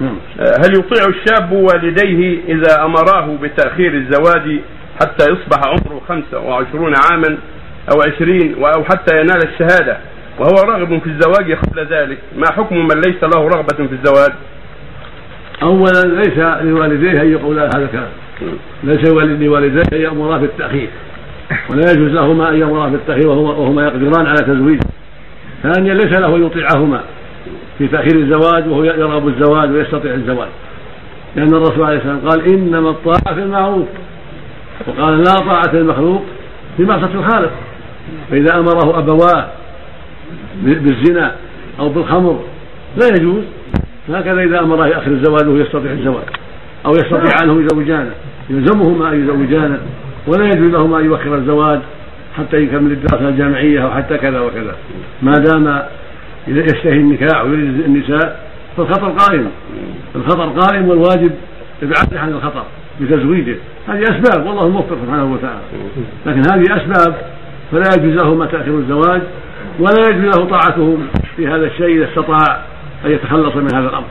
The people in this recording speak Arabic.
نعم. هل يطيع الشاب والديه إذا أمراه بتأخير الزواج حتى يصبح عمره 25 عاما أو 20 أو حتى ينال الشهادة؟ وهو راغب في الزواج قبل ذلك. ما حكم من ليس له رغبة في الزواج؟ اولا ليس لوالديه أن يقول هذا الكلام. ليس لوالديه أن يامرا بالتاخير ولا يجوز لهما أن يامرا بالتاخير وهما يقدران على تزويجه. ثانيا ليس له أن يطيعهما. في تأخير الزواج وهو يرغب الزواج ويستطيع الزواج. لأن الرسول عليه السلام قال إنما الطاعة في المعروف. وقال لا طاعة المخلوق في معصية الخالق. فإذا أمره أبواه بالزنا أو بالخمر لا يجوز. هكذا إذا أمره يأخر الزواج وهو يستطيع الزواج. أو يستطيع انه يزوجانه. يلزمهما أن يزوجانه. ولا يجوز لهما أن يؤخر الزواج حتى يكمل الدراسة الجامعية أو حتى كذا وكذا. ما دام يشتهي النكاح ويريد النساء فالخطر قائم. الخطر قائم والواجب ابعاده عن الخطر بتزويجه هذه أسباب والله الموفق سبحانه وتعالى. لكن هذه أسباب فلا يجوز لهما تاخير الزواج ولا يجوز له طاعتهم في هذا الشيء إذا استطاع أن يتخلص من هذا الأمر.